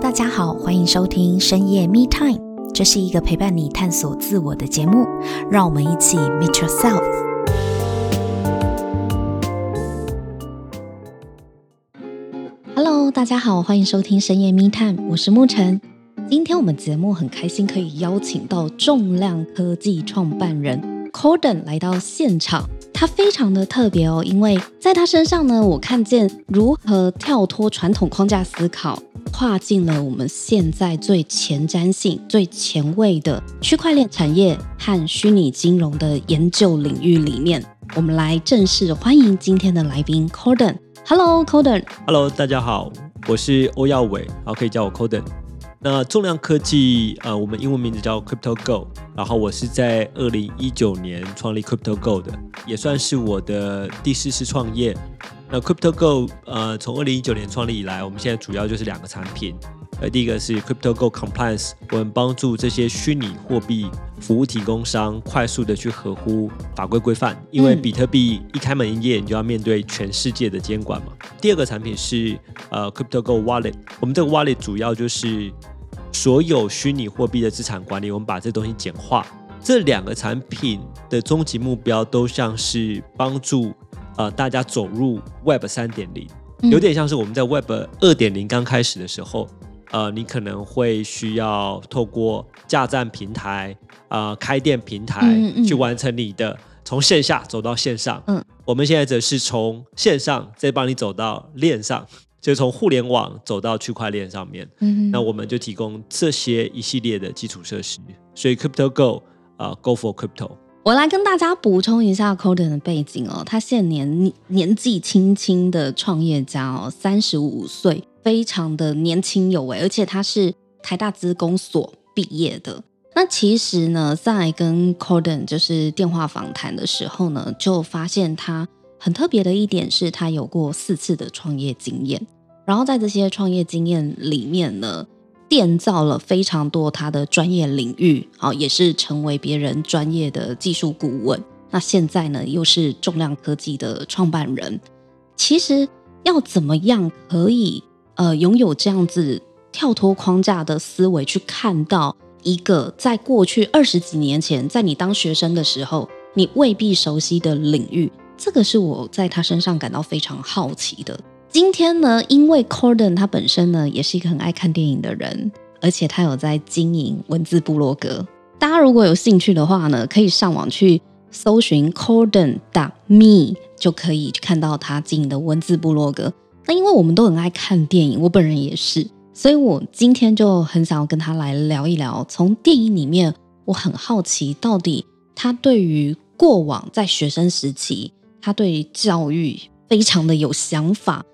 大家好，欢迎收听深夜 Me Time，这是一个陪伴你探索自我的节目，让我们一起 Meet Yourself。Hello，大家好，欢迎收听深夜 Me Time，我是沐晨。今天我们节目很开心可以邀请到重量科技创办人 Corden 来到现场。他非常的特别哦，因为在他身上呢，我看见如何跳脱传统框架思考，跨进了我们现在最前瞻性、最前卫的区块链产业和虚拟金融的研究领域里面。我们来正式欢迎今天的来宾 Coden。Hello，Coden。Hello，大家好，我是欧耀伟，好，可以叫我 Coden。那重量科技，呃，我们英文名字叫 Crypto Go，然后我是在二零一九年创立 Crypto Go 的，也算是我的第四次创业。那 Crypto Go，呃，从二零一九年创立以来，我们现在主要就是两个产品。呃，第一个是 Crypto Go Compliance，我们帮助这些虚拟货币服务提供商快速的去合乎法规规范，因为比特币一开门营业，你就要面对全世界的监管嘛。第二个产品是呃 Crypto Go Wallet，我们这个 Wallet 主要就是所有虚拟货币的资产管理，我们把这东西简化。这两个产品的终极目标都像是帮助呃大家走入 Web 三点零，有点像是我们在 Web 二点零刚开始的时候。呃，你可能会需要透过架站平台、呃开店平台去完成你的从线下走到线上。嗯，我们现在则是从线上再帮你走到链上，就从互联网走到区块链上面。嗯，那我们就提供这些一系列的基础设施。所以 Crypto Go 啊，呃，Go for Crypto。我来跟大家补充一下 Corden 的背景哦，他现年年纪轻轻的创业家哦，三十五岁。非常的年轻有为，而且他是台大资工所毕业的。那其实呢，在跟 Corden 就是电话访谈的时候呢，就发现他很特别的一点是，他有过四次的创业经验。然后在这些创业经验里面呢，建造了非常多他的专业领域，好，也是成为别人专业的技术顾问。那现在呢，又是重量科技的创办人。其实要怎么样可以？呃，拥有这样子跳脱框架的思维，去看到一个在过去二十几年前，在你当学生的时候，你未必熟悉的领域，这个是我在他身上感到非常好奇的。今天呢，因为 Corden 他本身呢也是一个很爱看电影的人，而且他有在经营文字部落格。大家如果有兴趣的话呢，可以上网去搜寻 Corden.me，就可以看到他经营的文字部落格。那因为我们都很爱看电影，我本人也是，所以我今天就很想要跟他来聊一聊。从电影里面，我很好奇，到底他对于过往在学生时期，他对教育非常的有想法，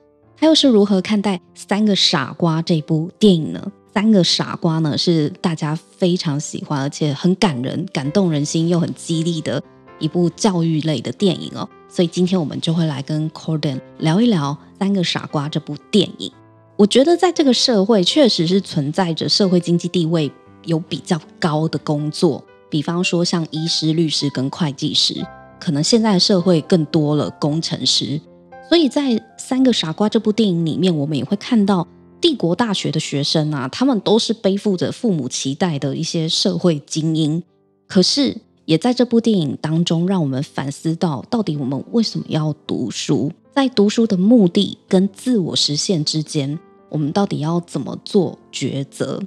他又是如何看待《三个傻瓜》这部电影呢？《三个傻瓜》呢是大家非常喜欢，而且很感人、感动人心又很激励的一部教育类的电影哦。所以今天我们就会来跟 Corden 聊一聊《三个傻瓜》这部电影。我觉得在这个社会确实是存在着社会经济地位有比较高的工作，比方说像医师、律师跟会计师，可能现在社会更多了工程师。所以在《三个傻瓜》这部电影里面，我们也会看到帝国大学的学生啊，他们都是背负着父母期待的一些社会精英，可是。也在这部电影当中，让我们反思到，到底我们为什么要读书？在读书的目的跟自我实现之间，我们到底要怎么做抉择？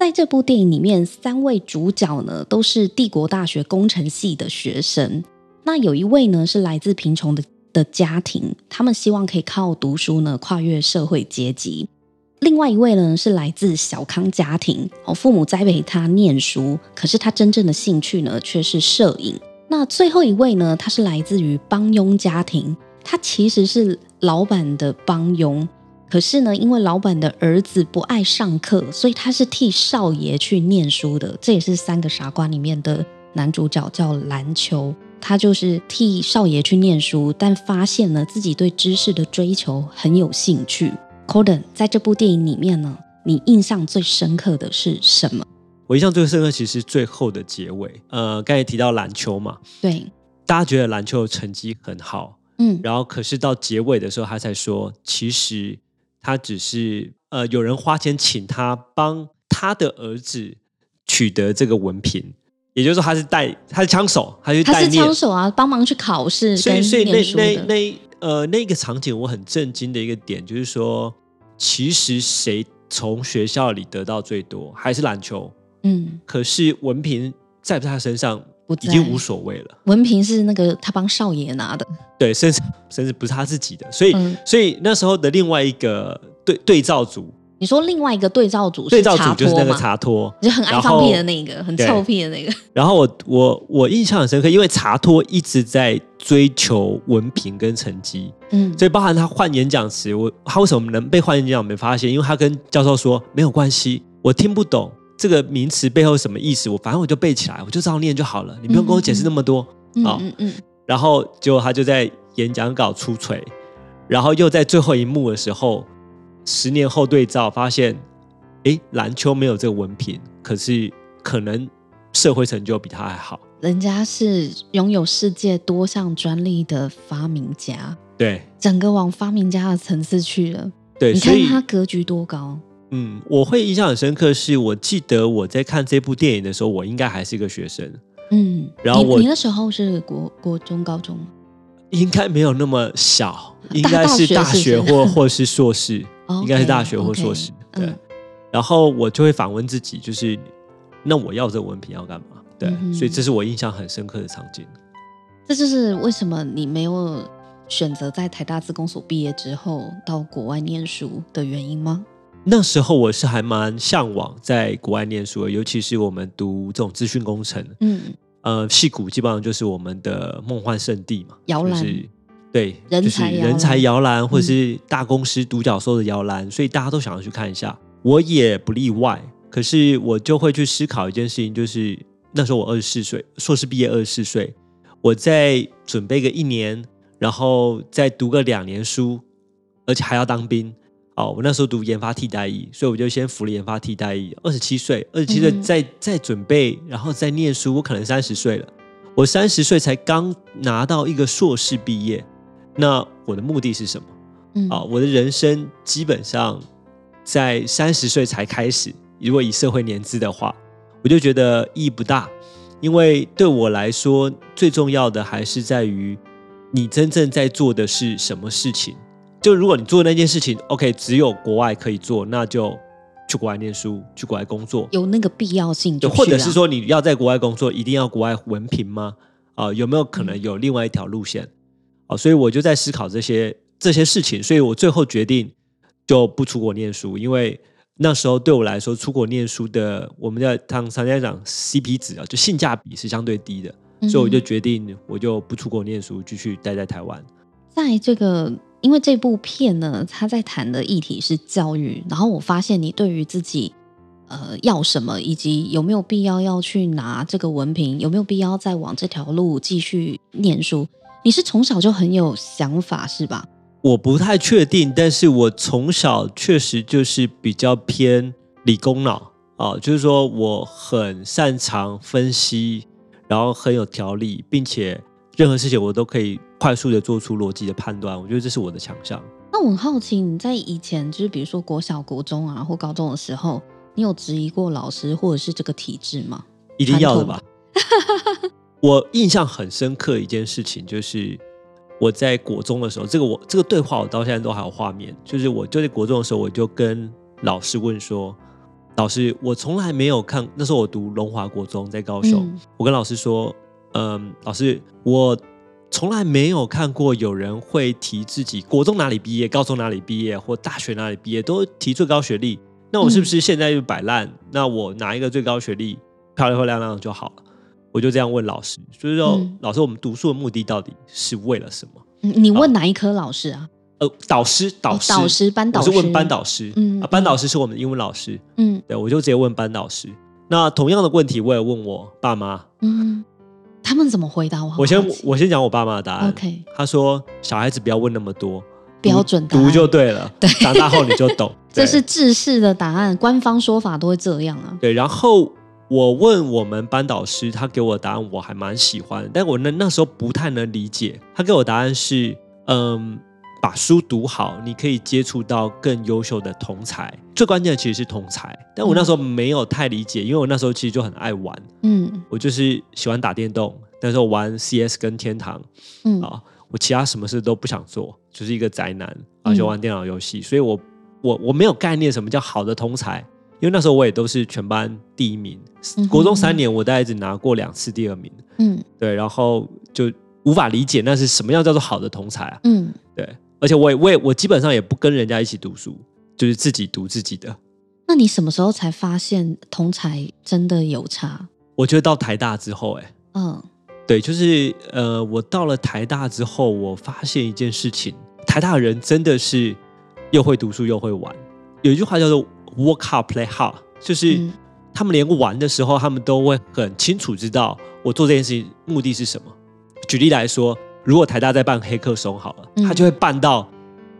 在这部电影里面，三位主角呢都是帝国大学工程系的学生。那有一位呢是来自贫穷的的家庭，他们希望可以靠读书呢跨越社会阶级。另外一位呢是来自小康家庭，哦，父母栽培他念书，可是他真正的兴趣呢却是摄影。那最后一位呢，他是来自于帮佣家庭，他其实是老板的帮佣，可是呢，因为老板的儿子不爱上课，所以他是替少爷去念书的。这也是三个傻瓜里面的男主角叫篮球，他就是替少爷去念书，但发现了自己对知识的追求很有兴趣。Corden 在这部电影里面呢，你印象最深刻的是什么？我印象最深刻其实最后的结尾。呃，刚才提到篮球嘛，对，大家觉得篮球的成绩很好，嗯，然后可是到结尾的时候，他才说，其实他只是呃，有人花钱请他帮他的儿子取得这个文凭，也就是说他是带他是枪手，他是带他是枪手啊，帮忙去考试。所以，所以那那那呃那个场景我很震惊的一个点就是说，其实谁从学校里得到最多还是篮球，嗯，可是文凭在不在他身上？已经无所谓了。文凭是那个他帮少爷拿的，对，甚至甚至不是他自己的，所以、嗯、所以那时候的另外一个对对照组，你说另外一个对照组，对照组就是那个茶托，就很爱放屁的那个，很臭屁的那个。然后我我我印象很深刻，因为茶托一直在追求文凭跟成绩，嗯，所以包含他换演讲词，我他为什么能被换演讲？我没发现，因为他跟教授说没有关系，我听不懂。这个名词背后什么意思？我反正我就背起来，我就照念就好了。你不用跟我解释那么多啊。嗯嗯。然后结果他就在演讲稿出锤，然后又在最后一幕的时候，十年后对照发现，哎，蓝丘没有这个文凭，可是可能社会成就比他还好。人家是拥有世界多项专利的发明家，对，整个往发明家的层次去了。对，你看他格局多高。嗯，我会印象很深刻，是我记得我在看这部电影的时候，我应该还是一个学生。嗯，然后我你，你那时候是国国中、高中？应该没有那么小，应该是大学或或是硕士，应该是大学或硕士。对，嗯、然后我就会反问自己，就是那我要这个文凭要干嘛？对，嗯、所以这是我印象很深刻的场景。这就是为什么你没有选择在台大自工所毕业之后到国外念书的原因吗？那时候我是还蛮向往在国外念书的，尤其是我们读这种资讯工程，嗯，呃，戏谷基本上就是我们的梦幻圣地嘛，摇篮，就是、对，人才就是人才摇篮，或者是大公司独角兽的摇篮，嗯、所以大家都想要去看一下，我也不例外。可是我就会去思考一件事情，就是那时候我二十四岁，硕士毕业二十四岁，我在准备个一年，然后再读个两年书，而且还要当兵。哦，我那时候读研发替代役，所以我就先服了研发替代役。二十七岁，二十七岁再再准备，然后再念书。我可能三十岁了，我三十岁才刚拿到一个硕士毕业。那我的目的是什么？嗯，啊，我的人生基本上在三十岁才开始。如果以社会年资的话，我就觉得意义不大，因为对我来说，最重要的还是在于你真正在做的是什么事情。就如果你做那件事情，OK，只有国外可以做，那就去国外念书，去国外工作，有那个必要性就，或者是说你要在国外工作，一定要国外文凭吗？啊、呃，有没有可能有另外一条路线？啊、呃，所以我就在思考这些这些事情，所以我最后决定就不出国念书，因为那时候对我来说，出国念书的我们的常常在讲 CP 值啊，就性价比是相对低的，嗯、所以我就决定我就不出国念书，继续待在台湾，在这个。因为这部片呢，他在谈的议题是教育，然后我发现你对于自己，呃，要什么，以及有没有必要要去拿这个文凭，有没有必要再往这条路继续念书，你是从小就很有想法是吧？我不太确定，但是我从小确实就是比较偏理工脑啊，就是说我很擅长分析，然后很有条理，并且任何事情我都可以。快速的做出逻辑的判断，我觉得这是我的强项。那我很好奇，你在以前就是比如说国小、国中啊，或高中的时候，你有质疑过老师或者是这个体制吗？一定要的吧。我印象很深刻一件事情，就是我在国中的时候，这个我这个对话我到现在都还有画面。就是我就在国中的时候，我就跟老师问说：“老师，我从来没有看，那时候我读龙华国中在高雄，嗯、我跟老师说，嗯，老师，我。”从来没有看过有人会提自己国中哪里毕业、高中哪里毕业或大学哪里毕业都提最高学历。那我是不是现在就摆烂？嗯、那我拿一个最高学历，漂漂亮亮就好了？我就这样问老师，就是说，嗯、老师，我们读书的目的到底是为了什么？你问哪一科老师啊？呃，导师，导师，导师，班导师。我是问班导师。嗯，啊，班导师是我们的英文老师。嗯，对，我就直接问班导师。那同样的问题，我也问我爸妈。嗯。他们怎么回答我？我先我先讲我爸妈的答案。OK，他说小孩子不要问那么多，标准答案读就对了。对，长大后你就懂。这是制式的答案，官方说法都会这样啊。对，然后我问我们班导师，他给我的答案我还蛮喜欢，但我那那时候不太能理解。他给我答案是，嗯，把书读好，你可以接触到更优秀的同才。最关键的其实是同才，但我那时候没有太理解，因为我那时候其实就很爱玩，嗯，我就是喜欢打电动，那时候玩 CS 跟天堂，嗯啊，我其他什么事都不想做，就是一个宅男，啊，就玩电脑游戏，所以我我我没有概念什么叫好的同侪。因为那时候我也都是全班第一名，国中三年我大概只拿过两次第二名，嗯，对，然后就无法理解那是什么样叫做好的同才啊，嗯，对，而且我也我也我基本上也不跟人家一起读书，就是自己读自己的。那你什么时候才发现同才真的有差？我觉得到台大之后，哎，嗯，对，就是呃，我到了台大之后，我发现一件事情，台大的人真的是又会读书又会玩，有一句话叫做。Work hard, play hard，就是他们连玩的时候，他们都会很清楚知道我做这件事情目的是什么。举例来说，如果台大在办黑客松好了，他就会办到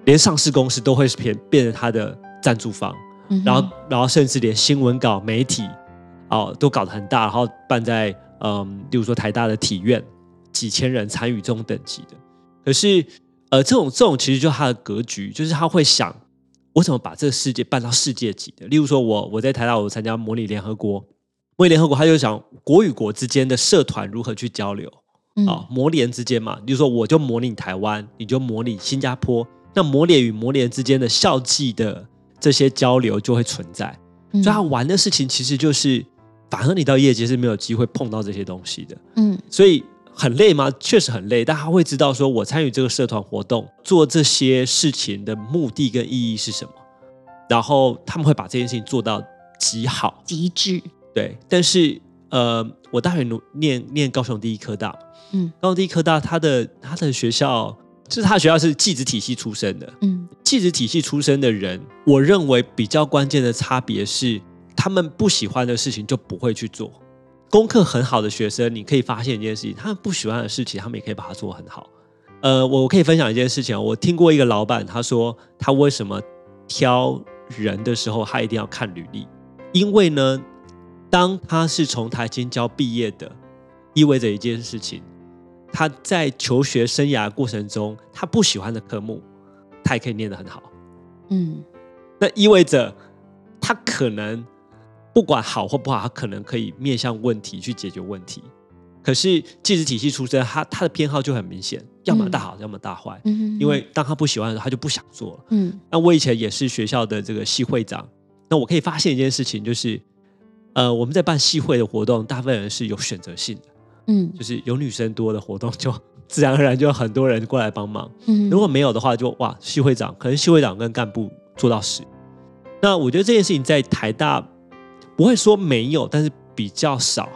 连上市公司都会变变成他的赞助方，然后然后甚至连新闻稿、媒体哦都搞得很大，然后办在嗯，例如说台大的体院，几千人参与这种等级的。可是呃，这种这种其实就是他的格局，就是他会想。我怎么把这个世界办到世界级的？例如说我，我我在台大，我参加模拟联合国，模拟联合国，他就想国与国之间的社团如何去交流啊？模联之间嘛，例如说我就模拟台湾，你就模拟新加坡，那模联与模联之间的校际的这些交流就会存在。所以他玩的事情其实就是，反而你到业界是没有机会碰到这些东西的。嗯，所以。很累吗？确实很累，但他会知道说，我参与这个社团活动，做这些事情的目的跟意义是什么，然后他们会把这件事情做到极好、极致。对，但是呃，我大学念念高雄第一科大，嗯，高雄第一科大，他的他的学校就是他的学校是技职体系出身的，嗯，技职体系出身的人，我认为比较关键的差别是，他们不喜欢的事情就不会去做。功课很好的学生，你可以发现一件事情，他们不喜欢的事情，他们也可以把它做很好。呃，我可以分享一件事情，我听过一个老板他说，他为什么挑人的时候，他一定要看履历，因为呢，当他是从台清交毕业的，意味着一件事情，他在求学生涯过程中，他不喜欢的科目，他也可以念得很好。嗯，那意味着他可能。不管好或不好，他可能可以面向问题去解决问题。可是技职体系出身，他他的偏好就很明显，要么大好，嗯、要么大坏。嗯，因为当他不喜欢的时候，他就不想做了。嗯，那我以前也是学校的这个系会长，那我可以发现一件事情，就是呃，我们在办系会的活动，大部分人是有选择性的。嗯，就是有女生多的活动，就自然而然就很多人过来帮忙。嗯，如果没有的话就，就哇，系会长可能系会长跟干部做到死。那我觉得这件事情在台大。不会说没有，但是比较少。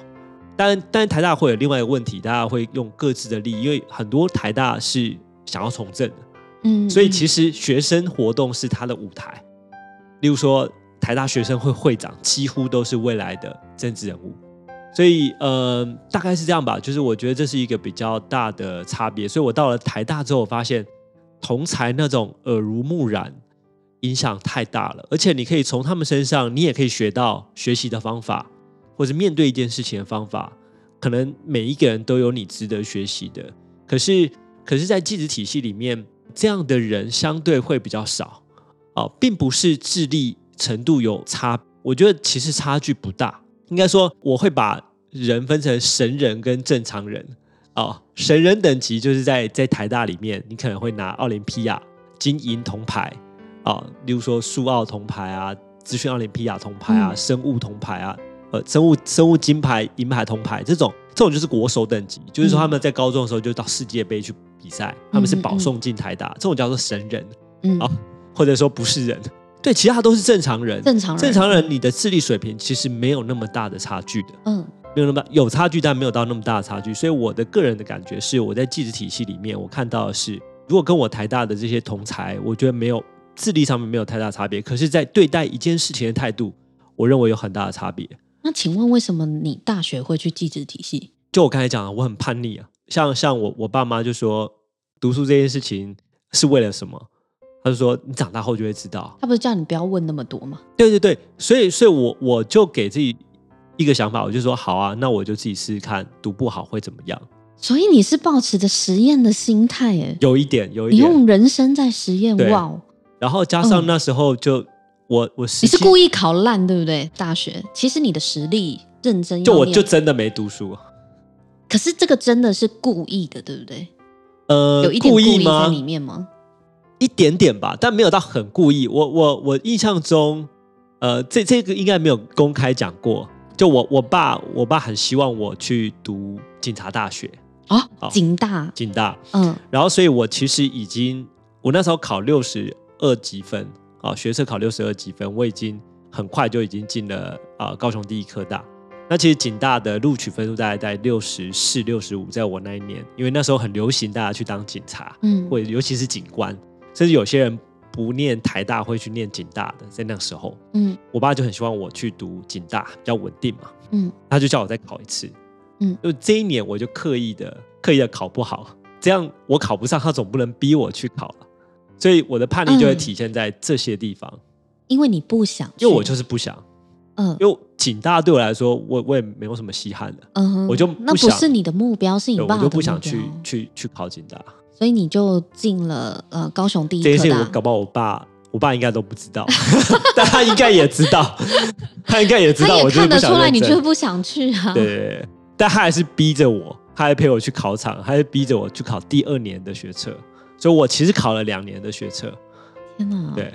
但但台大会有另外一个问题，大家会用各自的利益，因为很多台大是想要从政的，嗯，所以其实学生活动是他的舞台。例如说，台大学生会会长几乎都是未来的政治人物，所以呃，大概是这样吧。就是我觉得这是一个比较大的差别。所以我到了台大之后，我发现同才那种耳濡目染。影响太大了，而且你可以从他们身上，你也可以学到学习的方法，或者面对一件事情的方法。可能每一个人都有你值得学习的，可是，可是在技职体系里面，这样的人相对会比较少。哦，并不是智力程度有差，我觉得其实差距不大。应该说，我会把人分成神人跟正常人。哦，神人等级就是在在台大里面，你可能会拿奥林匹亚金银铜牌。啊，例如说数奥铜牌啊，资讯奥林匹亚铜牌啊，生物铜牌啊，呃，生物生物金牌、银牌、铜牌这种，这种就是国手等级，就是说他们在高中的时候就到世界杯去比赛，他们是保送进台大，这种叫做神人，嗯，啊，或者说不是人，对，其他都是正常人，正常人，正常人，你的智力水平其实没有那么大的差距的，嗯，没有那么有差距，但没有到那么大的差距，所以我的个人的感觉是，我在技职体系里面，我看到的是，如果跟我台大的这些同才，我觉得没有。智力上面没有太大差别，可是，在对待一件事情的态度，我认为有很大的差别。那请问，为什么你大学会去技职体系？就我刚才讲的，我很叛逆啊。像像我，我爸妈就说，读书这件事情是为了什么？他就说，你长大后就会知道。他不是叫你不要问那么多吗？对对对，所以，所以我我就给自己一个想法，我就说，好啊，那我就自己试试看，读不好会怎么样？所以你是抱持着实验的心态，哎，有一点，有一点，你用人生在实验，哇！然后加上那时候就、嗯、我我你是故意考烂，对不对？大学其实你的实力认真，就我就真的没读书。可是这个真的是故意的，对不对？呃，有一点故意在里面吗？一点点吧，但没有到很故意。我我我印象中，呃，这这个应该没有公开讲过。就我我爸，我爸很希望我去读警察大学啊，警大，警大，嗯，然后所以我其实已经，我那时候考六十二级分啊，学测考六十二级分，我已经很快就已经进了啊高雄第一科大。那其实警大的录取分数大概在六十四、六十五，在我那一年，因为那时候很流行大家去当警察，嗯，或者尤其是警官，甚至有些人。不念台大会去念警大的，在那个时候，嗯，我爸就很希望我去读警大，比较稳定嘛，嗯，他就叫我再考一次，嗯，就这一年我就刻意的刻意的考不好，这样我考不上，他总不能逼我去考了，所以我的叛逆就会体现在这些地方，因为你不想，因为我就是不想，嗯，因为警大对我来说，我我也没有什么稀罕的，嗯，我就不想，那不是你的目标，是你爸的目标，我就不想去去去考警大。所以你就进了呃高雄第一。这些我搞不好我爸，我爸应该都不知道，但他应该也知道，他应该也知道。我看得出来，你就是不想去啊。对，但他还是逼着我，他还陪我去考场，他还是逼着我去考第二年的学测。所以我其实考了两年的学测。天哪！对，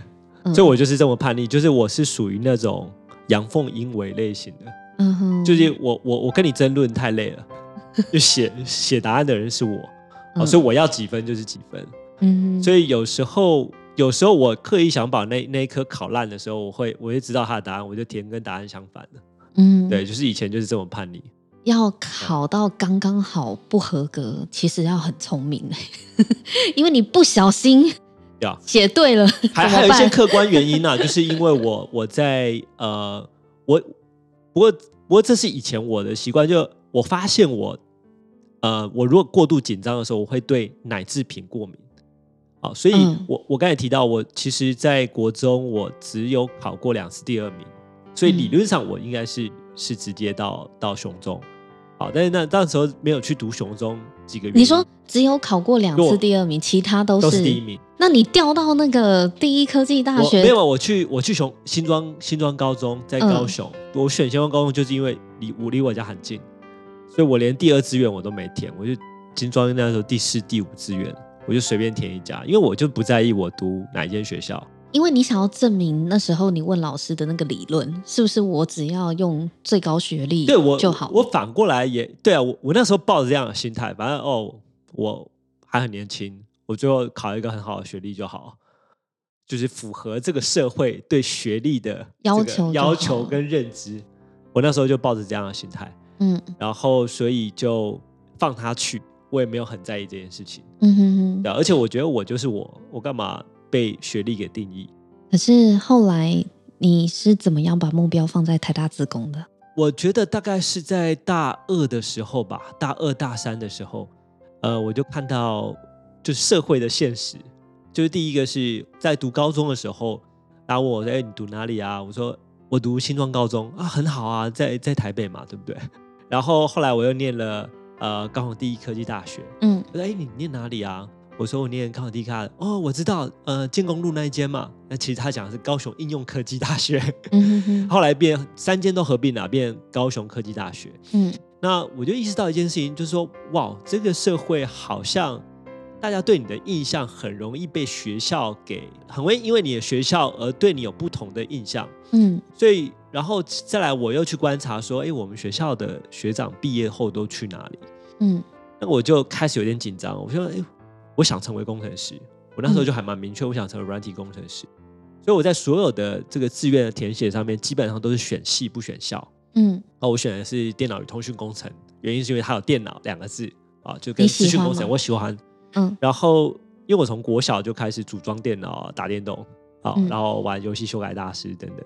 所以我就是这么叛逆，就是我是属于那种阳奉阴违类型的。嗯哼，就是我我我跟你争论太累了，就写写答案的人是我。哦，所以我要几分就是几分，嗯，所以有时候，有时候我刻意想把那那一科考烂的时候，我会，我就知道他的答案，我就填跟答案相反的，嗯，对，就是以前就是这么叛逆。要考到刚刚好不合格，其实要很聪明，因为你不小心要写对了，还还有一些客观原因呢，啊，就是因为我我在呃，我不过不过这是以前我的习惯，就我发现我。呃，我如果过度紧张的时候，我会对奶制品过敏。好，所以我我刚才提到，我其实，在国中我只有考过两次第二名，所以理论上我应该是是直接到到雄中。好，但是那那时候没有去读雄中几个月。你说只有考过两次第二名，其他都是，都是第一名。那你调到那个第一科技大学？没有，我去我去雄新庄新庄高中在高雄，嗯、我选新庄高中就是因为离我离我家很近。所以我连第二志愿我都没填，我就新庄那时候第四、第五志愿，我就随便填一家，因为我就不在意我读哪一间学校。因为你想要证明那时候你问老师的那个理论是不是我只要用最高学历对我就好？我反过来也对啊，我我那时候抱着这样的心态，反正哦，我还很年轻，我最后考一个很好的学历就好，就是符合这个社会对学历的要求要求跟认知。我那时候就抱着这样的心态。嗯，然后所以就放他去，我也没有很在意这件事情。嗯哼哼，对，而且我觉得我就是我，我干嘛被学历给定义？可是后来你是怎么样把目标放在台大自工的？我觉得大概是在大二的时候吧，大二大三的时候，呃，我就看到就是社会的现实，就是第一个是在读高中的时候，然后我说：“哎，你读哪里啊？”我说：“我读新庄高中啊，很好啊，在在台北嘛，对不对？” 然后后来我又念了呃高雄第一科技大学，嗯，我说哎，你念哪里啊？我说我念高雄第一科，哦，我知道，呃建工路那一间嘛。那其实他讲的是高雄应用科技大学，嗯哼哼，后来变三间都合并了，变高雄科技大学，嗯，那我就意识到一件事情，就是说哇，这个社会好像大家对你的印象很容易被学校给很会因为你的学校而对你有不同的印象，嗯，所以。然后再来，我又去观察说，哎，我们学校的学长毕业后都去哪里？嗯，那我就开始有点紧张。我说，哎，我想成为工程师。我那时候就还蛮明确，我想成为软体工程师。所以我在所有的这个志愿的填写上面，基本上都是选系不选校。嗯，那我选的是电脑与通讯工程，原因是因为它有电脑两个字啊，就跟资讯工程我喜欢。嗯，然后因为我从国小就开始组装电脑、打电动，啊，然后玩游戏修改大师等等。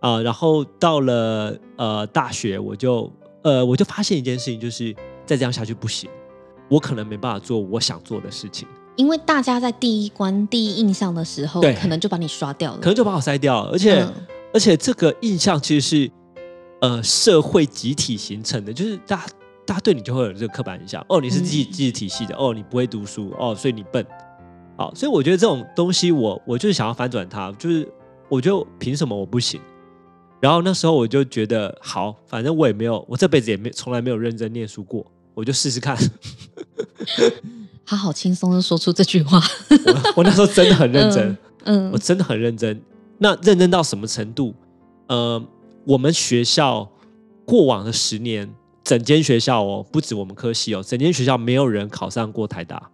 啊、呃，然后到了呃大学，我就呃我就发现一件事情，就是再这样下去不行，我可能没办法做我想做的事情。因为大家在第一关第一印象的时候，对，可能就把你刷掉了，可能就把我筛掉了。而且、嗯、而且这个印象其实是呃社会集体形成的，就是大家大家对你就会有这个刻板印象。哦，你是自己自己体系的，哦，你不会读书，哦，所以你笨。好，所以我觉得这种东西我，我我就是想要反转它，就是我就凭什么我不行？然后那时候我就觉得，好，反正我也没有，我这辈子也没从来没有认真念书过，我就试试看。他好轻松的说出这句话，我我那时候真的很认真，嗯，嗯我真的很认真。那认真到什么程度？呃，我们学校过往的十年，整间学校哦，不止我们科系哦，整间学校没有人考上过台大。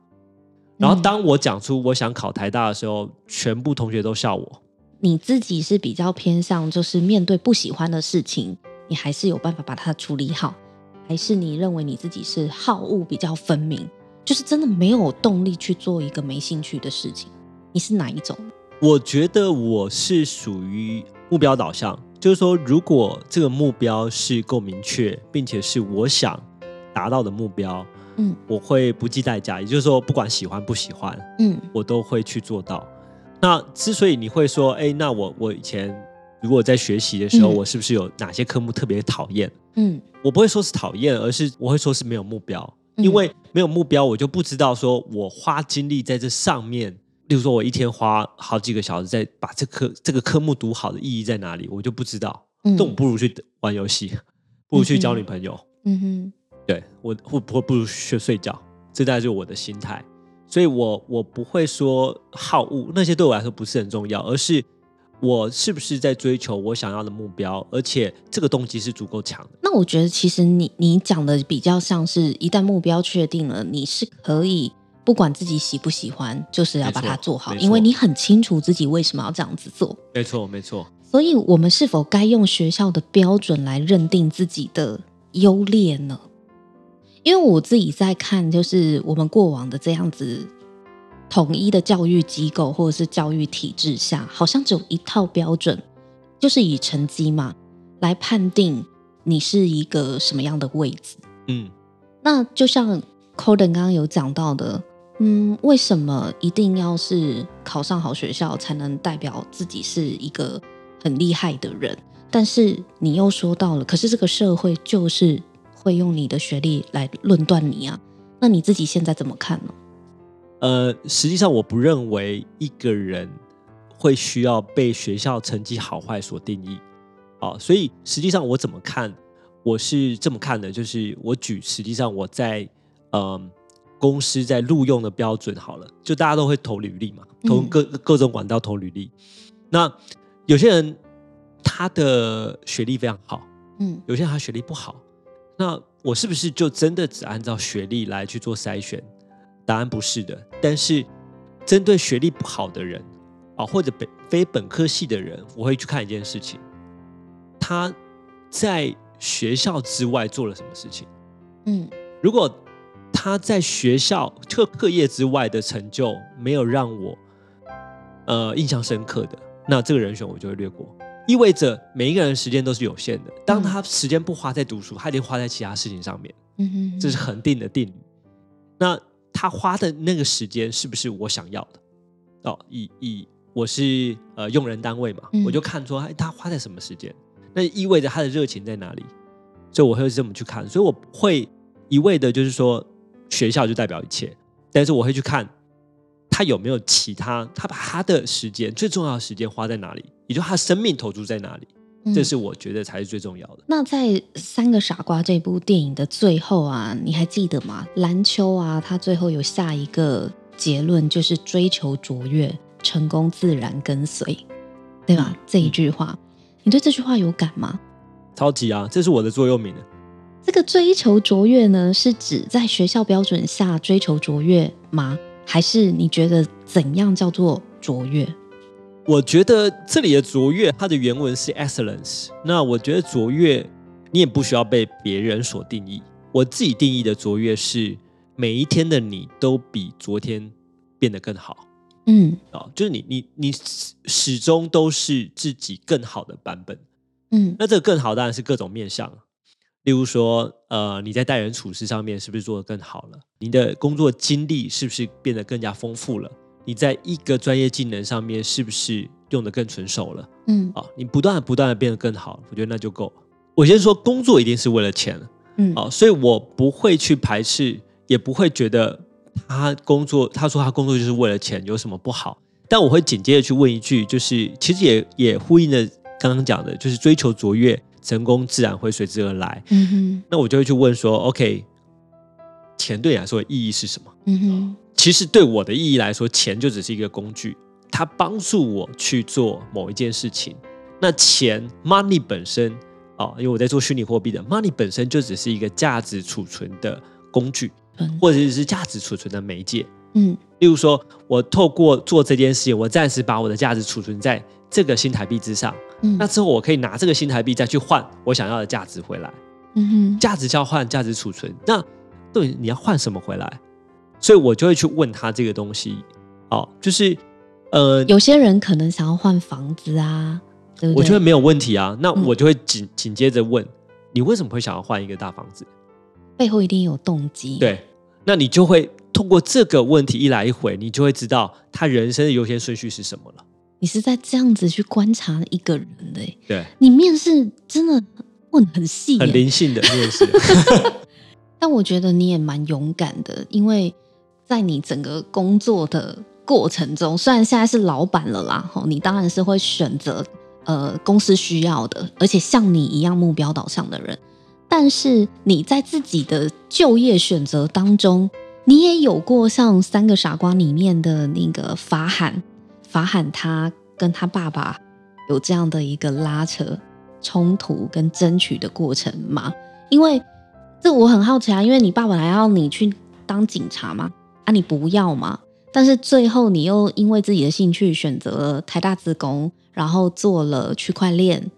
然后当我讲出我想考台大的时候，全部同学都笑我。你自己是比较偏向，就是面对不喜欢的事情，你还是有办法把它处理好，还是你认为你自己是好恶比较分明，就是真的没有动力去做一个没兴趣的事情？你是哪一种？我觉得我是属于目标导向，就是说，如果这个目标是够明确，并且是我想达到的目标，嗯，我会不计代价，也就是说，不管喜欢不喜欢，嗯，我都会去做到。那之所以你会说，哎，那我我以前如果在学习的时候，嗯、我是不是有哪些科目特别讨厌？嗯，我不会说是讨厌，而是我会说是没有目标，嗯、因为没有目标，我就不知道说我花精力在这上面，例如说我一天花好几个小时在把这科这个科目读好的意义在哪里，我就不知道。嗯，那我不如去玩游戏，不如去交女朋友。嗯哼，对我会不会不如去睡觉？这大概就是我的心态。所以我，我我不会说好恶，那些对我来说不是很重要，而是我是不是在追求我想要的目标，而且这个动机是足够强的。那我觉得，其实你你讲的比较像是，一旦目标确定了，你是可以不管自己喜不喜欢，就是要把它做好，因为你很清楚自己为什么要这样子做。没错，没错。所以，我们是否该用学校的标准来认定自己的优劣呢？因为我自己在看，就是我们过往的这样子统一的教育机构或者是教育体制下，好像只有一套标准，就是以成绩嘛来判定你是一个什么样的位置。嗯，那就像 Corden 刚刚有讲到的，嗯，为什么一定要是考上好学校才能代表自己是一个很厉害的人？但是你又说到了，可是这个社会就是。会用你的学历来论断你啊？那你自己现在怎么看呢？呃，实际上我不认为一个人会需要被学校成绩好坏所定义。好，所以实际上我怎么看？我是这么看的，就是我举实际上我在呃公司在录用的标准好了，就大家都会投履历嘛，投各各种管道投履历。那有些人他的学历非常好，嗯，有些人他学历不好。那我是不是就真的只按照学历来去做筛选？答案不是的。但是针对学历不好的人啊，或者本非本科系的人，我会去看一件事情：他在学校之外做了什么事情？嗯，如果他在学校课课业之外的成就没有让我呃印象深刻的，那这个人选我就会略过。意味着每一个人时间都是有限的。当他时间不花在读书，他一定花在其他事情上面。嗯哼，这是恒定的定律。那他花的那个时间是不是我想要的？哦，以以我是呃用人单位嘛，我就看出他花在什么时间，那意味着他的热情在哪里。所以我会这么去看。所以我不会一味的就是说学校就代表一切，但是我会去看。他有没有其他？他把他的时间最重要的时间花在哪里？也就他的生命投注在哪里？嗯，这是我觉得才是最重要的。那在《三个傻瓜》这部电影的最后啊，你还记得吗？蓝秋啊，他最后有下一个结论，就是追求卓越，成功自然跟随，对吧？嗯，这一句话，你对这句话有感吗？超级啊，这是我的座右铭。这个追求卓越呢，是指在学校标准下追求卓越吗？还是你觉得怎样叫做卓越？我觉得这里的卓越，它的原文是 excellence。那我觉得卓越，你也不需要被别人所定义。我自己定义的卓越是每一天的你都比昨天变得更好。嗯，啊，就是你你你始终都是自己更好的版本。嗯，那这个更好当然是各种面向。例如说，呃，你在待人处事上面是不是做得更好了？你的工作经历是不是变得更加丰富了？你在一个专业技能上面是不是用的更纯熟了？嗯，啊，你不断不断的变得更好，我觉得那就够了。我先说，工作一定是为了钱，嗯，啊，所以我不会去排斥，也不会觉得他工作，他说他工作就是为了钱，有什么不好？但我会紧接着去问一句，就是其实也也呼应了刚刚讲的，就是追求卓越，成功自然会随之而来。嗯哼，那我就会去问说，OK，钱对你来说的意义是什么？嗯哼，其实对我的意义来说，钱就只是一个工具，它帮助我去做某一件事情。那钱 money 本身啊、哦，因为我在做虚拟货币的 money 本身就只是一个价值储存的工具，嗯、或者是价值储存的媒介。嗯，例如说，我透过做这件事情，我暂时把我的价值储存在这个新台币之上。嗯，那之后我可以拿这个新台币再去换我想要的价值回来。嗯哼，价值交换、价值储存，那对你要换什么回来？所以我就会去问他这个东西。哦，就是呃，有些人可能想要换房子啊，对不对？我觉得没有问题啊。那我就会紧、嗯、紧接着问你为什么会想要换一个大房子？背后一定有动机。对，那你就会。通过这个问题一来一回，你就会知道他人生的优先顺序是什么了。你是在这样子去观察一个人的，对，你面试真的问很细，很灵性的面试。但我觉得你也蛮勇敢的，因为在你整个工作的过程中，虽然现在是老板了啦，吼，你当然是会选择呃公司需要的，而且像你一样目标导向的人，但是你在自己的就业选择当中。你也有过像《三个傻瓜》里面的那个法罕，法罕他跟他爸爸有这样的一个拉扯、冲突跟争取的过程吗？因为这我很好奇啊，因为你爸爸还要你去当警察嘛，啊，你不要嘛？但是最后你又因为自己的兴趣选择了台大资工，然后做了区块链，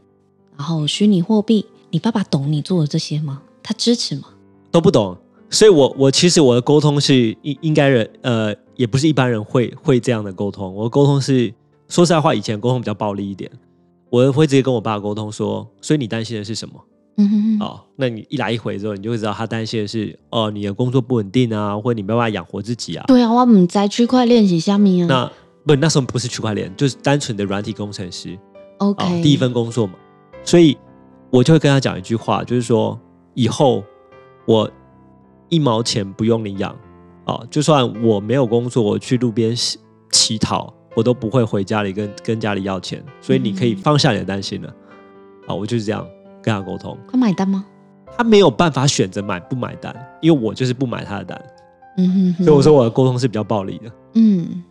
然后虚拟货币。你爸爸懂你做的这些吗？他支持吗？都不懂。所以我，我我其实我的沟通是应应该人呃，也不是一般人会会这样的沟通。我的沟通是说实在话，以前沟通比较暴力一点。我会直接跟我爸沟通说，所以你担心的是什么？嗯哼哼。哦，那你一来一回之后，你就会知道他担心的是哦，你的工作不稳定啊，或者你没办法养活自己啊。对啊，我们在区块链是虾米啊？那不，那时候不是区块链，就是单纯的软体工程师。OK，哦，第一份工作嘛。所以我就会跟他讲一句话，就是说以后我。一毛钱不用你养，啊，就算我没有工作，我去路边乞讨，我都不会回家里跟跟家里要钱，所以你可以放下你的担心了，啊，我就是这样跟他沟通。他买单吗？他没有办法选择买不买单，因为我就是不买他的单，嗯哼哼，所以我说我的沟通是比较暴力的。嗯，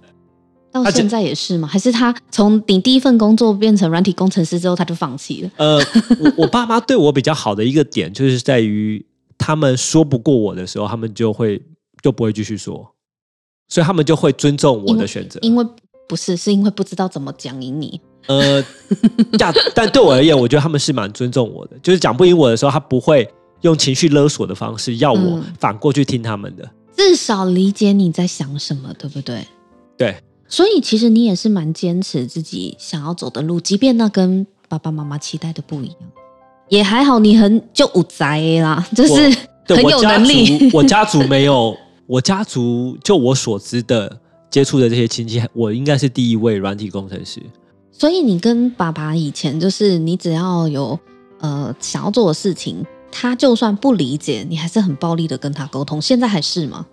到现在也是吗？还是他从你第一份工作变成软体工程师之后，他就放弃了？呃，我我爸妈对我比较好的一个点就是在于。他们说不过我的时候，他们就会就不会继续说，所以他们就会尊重我的选择。因为，因为不是，是因为不知道怎么讲赢你。呃，但但对我而言，我觉得他们是蛮尊重我的。就是讲不赢我的时候，他不会用情绪勒索的方式要我反过去听他们的。嗯，至少理解你在想什么，对不对？对。所以其实你也是蛮坚持自己想要走的路，即便那跟爸爸妈妈期待的不一样。也还好，你很就五宅啦，就是很有能力。我家族没有，我家族就我所知的接触的这些亲戚，我应该是第一位软体工程师。所以你跟爸爸以前就是，你只要有呃想要做的事情，他就算不理解，你还是很暴力的跟他沟通。现在还是吗？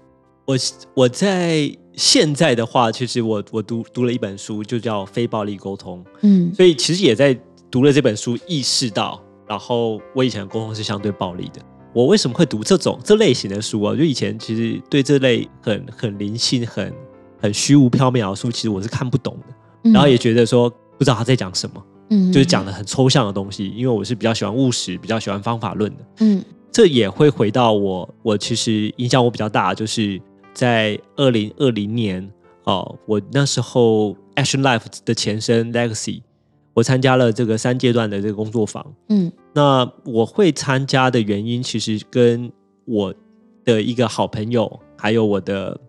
我我在现在的话，其实我我读读了一本书，就叫《非暴力沟通》。嗯，所以其实也在读了这本书，意识到。然后我以前的沟通是相对暴力的。我为什么会读这种这类型的书啊？就以前其实对这类很很灵性、很很虚无缥缈的书，其实我是看不懂的。嗯、然后也觉得说不知道他在讲什么，嗯，就是讲的很抽象的东西。因为我是比较喜欢务实、比较喜欢方法论的。嗯，这也会回到我，我其实影响我比较大，就是在二零二零年哦，我那时候 Action Life 的前身 Legacy。我参加了这个三阶段的这个工作坊，嗯，那我会参加的原因，其实跟我的一个好朋友，还有我的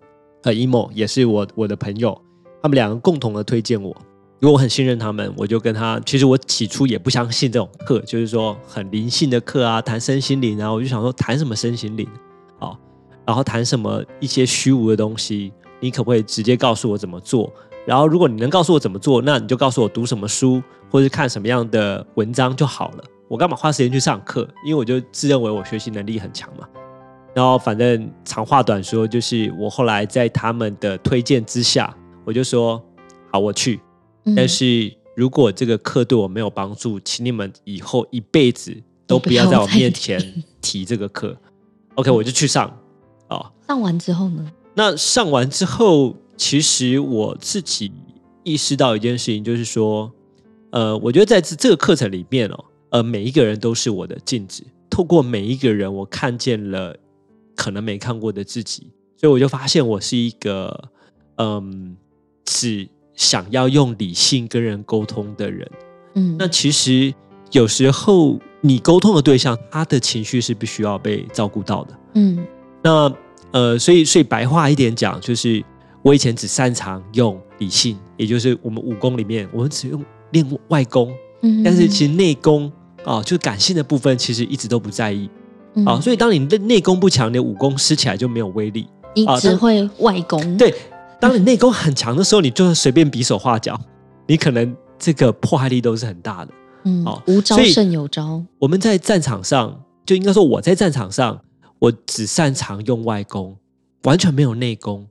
呃 emo 也是我我的朋友，他们两个共同的推荐我，因为我很信任他们，我就跟他，其实我起初也不相信这种课，就是说很灵性的课啊，谈身心灵啊，我就想说谈什么身心灵啊，然后谈什么一些虚无的东西，你可不可以直接告诉我怎么做？然后，如果你能告诉我怎么做，那你就告诉我读什么书，或是看什么样的文章就好了。我干嘛花时间去上课？因为我就自认为我学习能力很强嘛。然后反正长话短说，就是我后来在他们的推荐之下，我就说好，我去。但是如果这个课对我没有帮助，请你们以后一辈子都不要在我面前提这个课。OK，我就去上。哦，上完之后呢？那上完之后，其实我自己意识到一件事情，就是说，呃，我觉得在这这个课程里面哦，呃，每一个人都是我的镜子，透过每一个人，我看见了可能没看过的自己，所以我就发现我是一个，嗯，只想要用理性跟人沟通的人。嗯，那其实有时候你沟通的对象，他的情绪是必须要被照顾到的。嗯，那。呃，所以，所以白话一点讲，就是我以前只擅长用理性，也就是我们武功里面，我们只用练外功，嗯，但是其实内功啊，就感性的部分，其实一直都不在意，嗯、啊。所以，当你的内功不强，你的武功施起来就没有威力，你只会外功。对，当你内功很强的时候，你就随便比手画脚，你可能这个破坏力都是很大的。嗯，哦、无招胜有招。我们在战场上，就应该说我在战场上。我只擅长用外功，完全没有内功，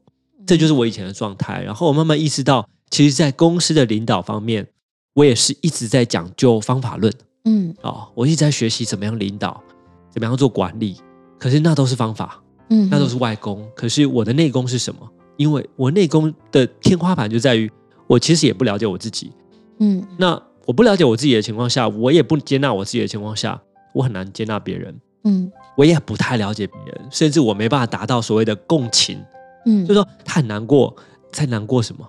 这就是我以前的状态。然后我慢慢意识到，其实，在公司的领导方面，我也是一直在讲究方法论。嗯，哦，我一直在学习怎么样领导，怎么样做管理。可是那都是方法，嗯，那都是外功。可是我的内功是什么？因为我内功的天花板就在于，我其实也不了解我自己。嗯，那我不了解我自己的情况下，我也不接纳我自己的情况下，我很难接纳别人。嗯，我也不太了解别人，甚至我没办法达到所谓的共情。嗯，就是说他很难过，在难过什么？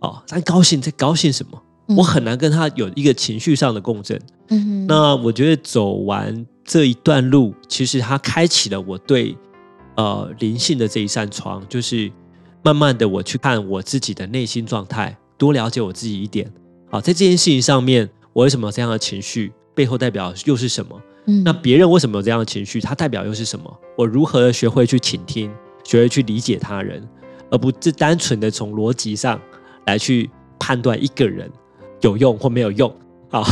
哦，他高兴在高兴什么？嗯，我很难跟他有一个情绪上的共振。嗯哼，那我觉得走完这一段路，其实他开启了我对呃灵性的这一扇窗，就是慢慢的我去看我自己的内心状态，多了解我自己一点。好，在这件事情上面，我为什么有这样的情绪？背后代表又是什么？嗯那别人为什么有这样的情绪？它代表又是什么？我如何学会去倾听，学会去理解他人，而不是单纯的从逻辑上来去判断一个人有用或没有用啊？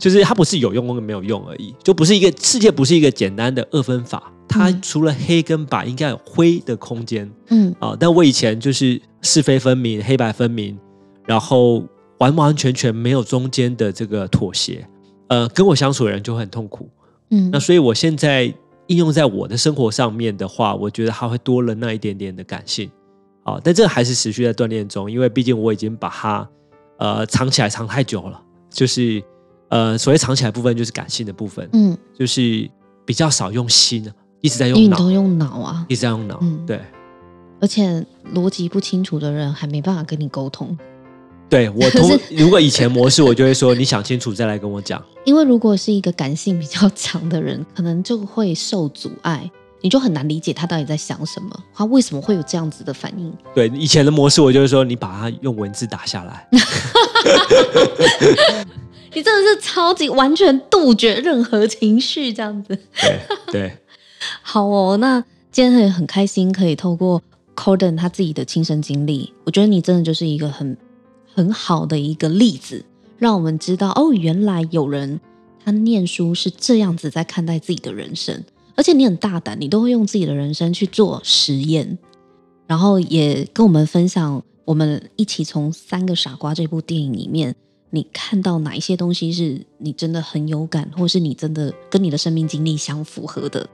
就是它不是有用跟没有用而已，就不是一个世界，不是一个简单的二分法。它除了黑跟白，应该有灰的空间。嗯啊，但我以前就是是非分明、黑白分明，然后完完全全没有中间的这个妥协。呃，跟我相处的人就会很痛苦。嗯，那所以我现在应用在我的生活上面的话，我觉得它会多了那一点点的感性，啊，但这还是持续在锻炼中，因为毕竟我已经把它呃藏起来藏太久了，就是呃所谓藏起来部分就是感性的部分，嗯，就是比较少用心，一直在用脑，都用脑啊，一直在用脑，嗯，对，而且逻辑不清楚的人还没办法跟你沟通。对我 通，如果以前模式，我就会说你想清楚再来跟我讲。因为如果是一个感性比较 强的人，可能就会受阻碍，你就很难理解他到底在想什么，他为什么会有这样子的反应。对，以前的模式，我就是说你把它用文字打下来。你真的是超级完全杜绝任何情绪这样子。对对，好哦，那今天很很开心可以透过 Corden 他自己的亲身经历，我觉得你真的就是一个很。很好的一个例子，让我们知道哦，原来有人他念书是这样子在看待自己的人生，而且你很大胆，你都会用自己的人生去做实验，然后也跟我们分享，我们一起从《三个傻瓜》这部电影里面，你看到哪一些东西是你真的很有感，或是你真的跟你的生命经历相符合的。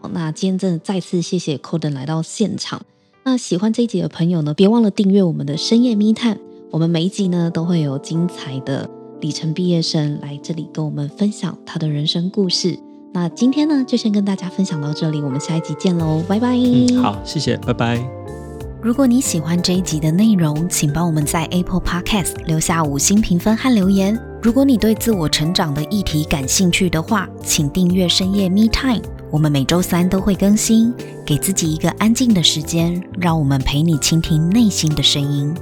好，那今天真的再次谢谢 Coden 来到现场。那喜欢这一集的朋友呢，别忘了订阅我们的深夜密探。我们每一集呢，都会有精彩的里程毕业生来这里跟我们分享他的人生故事。那今天呢，就先跟大家分享到这里，我们下一集见喽，拜拜。嗯，好，谢谢，拜拜。如果你喜欢这一集的内容，请帮我们在 Apple Podcast 留下五星评分和留言。如果你对自我成长的议题感兴趣的话，请订阅深夜 Me Time，我们每周三都会更新。给自己一个安静的时间，让我们陪你倾听内心的声音。